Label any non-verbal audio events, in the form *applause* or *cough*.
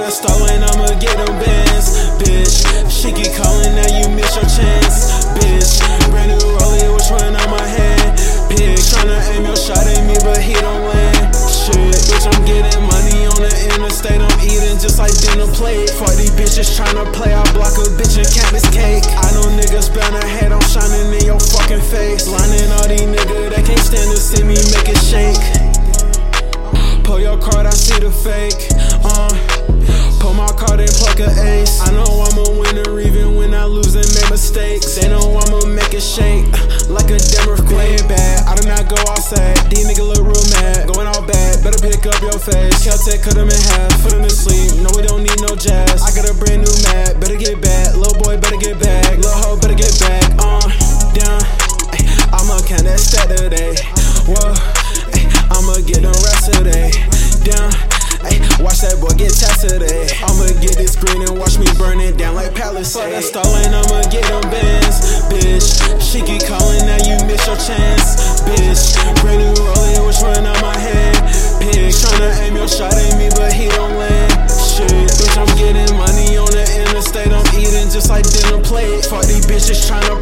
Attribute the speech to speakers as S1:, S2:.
S1: the store and I'ma get them bands, bitch. She keep calling, now you miss your chance, bitch. Brand new rollie, which one on my hand? Pig tryna aim your shot at me, but he don't land. Shit, bitch, I'm getting money on the interstate. I'm eating just like dinner plate. Fuck these bitches tryna play, I block a bitch and count his cake. I know niggas bound their head. I'm shining in your fucking face. Lining all these niggas that can't stand to see me make it shake. Pull your card, I see the fake. Pull my card and pluck a ace. I know I'm a winner even when I lose and make mistakes. They know I'ma make it shake *laughs* like a damn earthquake. bad, I do not go outside. These niggas look real mad, going all bad. Better pick up your face. Caltech cut them in half, put them to sleep. No, we don't need no jazz. I got a brand new mat, better get back. Little boy, better get back. Little hoe, better get back. Uh, down. I'ma count that stat today. Whoa, I stallin', I'ma get them bands, bitch. She keep calling, now you miss your chance, bitch. Brand new rollin', which one on my head, pig. Tryna aim your shot at me, but he don't land. Shit, bitch, I'm getting money on the interstate. I'm eating just like dinner plate. Fuck these bitches tryna